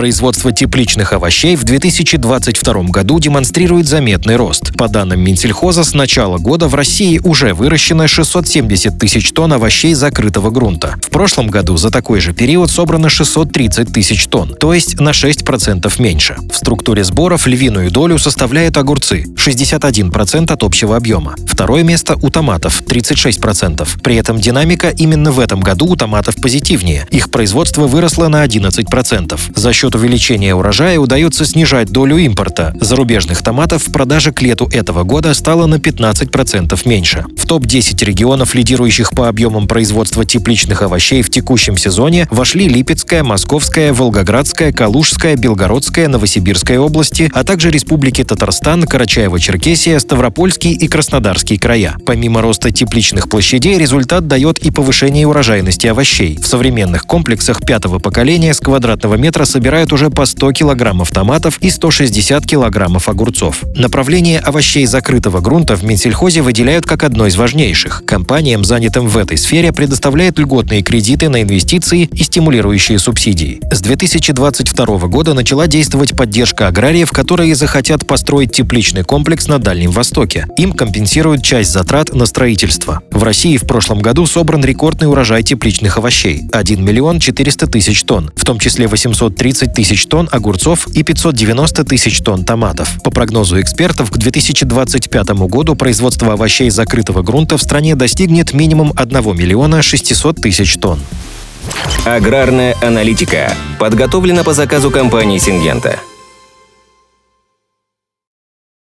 Производство тепличных овощей в 2022 году демонстрирует заметный рост. По данным Минсельхоза, с начала года в России уже выращено 670 тысяч тонн овощей закрытого грунта. В прошлом году за такой же период собрано 630 тысяч тонн, то есть на 6% меньше. В структуре сборов львиную долю составляют огурцы – 61% от общего объема. Второе место у томатов – 36%. При этом динамика именно в этом году у томатов позитивнее. Их производство выросло на 11%. За счет увеличения урожая удается снижать долю импорта. Зарубежных томатов в продаже к лету этого года стало на 15% меньше. В топ-10 регионов, лидирующих по объемам производства тепличных овощей в текущем сезоне, вошли Липецкая, Московская, Волгоградская, Калужская, Белгородская, Новосибирская области, а также республики Татарстан, Карачаево-Черкесия, Ставропольский и Краснодарский края. Помимо роста тепличных площадей, результат дает и повышение урожайности овощей. В современных комплексах пятого поколения с квадратного метра собирают собирают уже по 100 килограммов томатов и 160 килограммов огурцов. Направление овощей закрытого грунта в Минсельхозе выделяют как одно из важнейших. Компаниям, занятым в этой сфере, предоставляют льготные кредиты на инвестиции и стимулирующие субсидии. С 2022 года начала действовать поддержка аграриев, которые захотят построить тепличный комплекс на Дальнем Востоке. Им компенсируют часть затрат на строительство. В России в прошлом году собран рекордный урожай тепличных овощей – 1 миллион 400 тысяч тонн, в том числе 830 30 тысяч тонн огурцов и 590 тысяч тонн томатов. По прогнозу экспертов, к 2025 году производство овощей закрытого грунта в стране достигнет минимум 1 миллиона 600 тысяч тонн. Аграрная аналитика подготовлена по заказу компании «Сингента».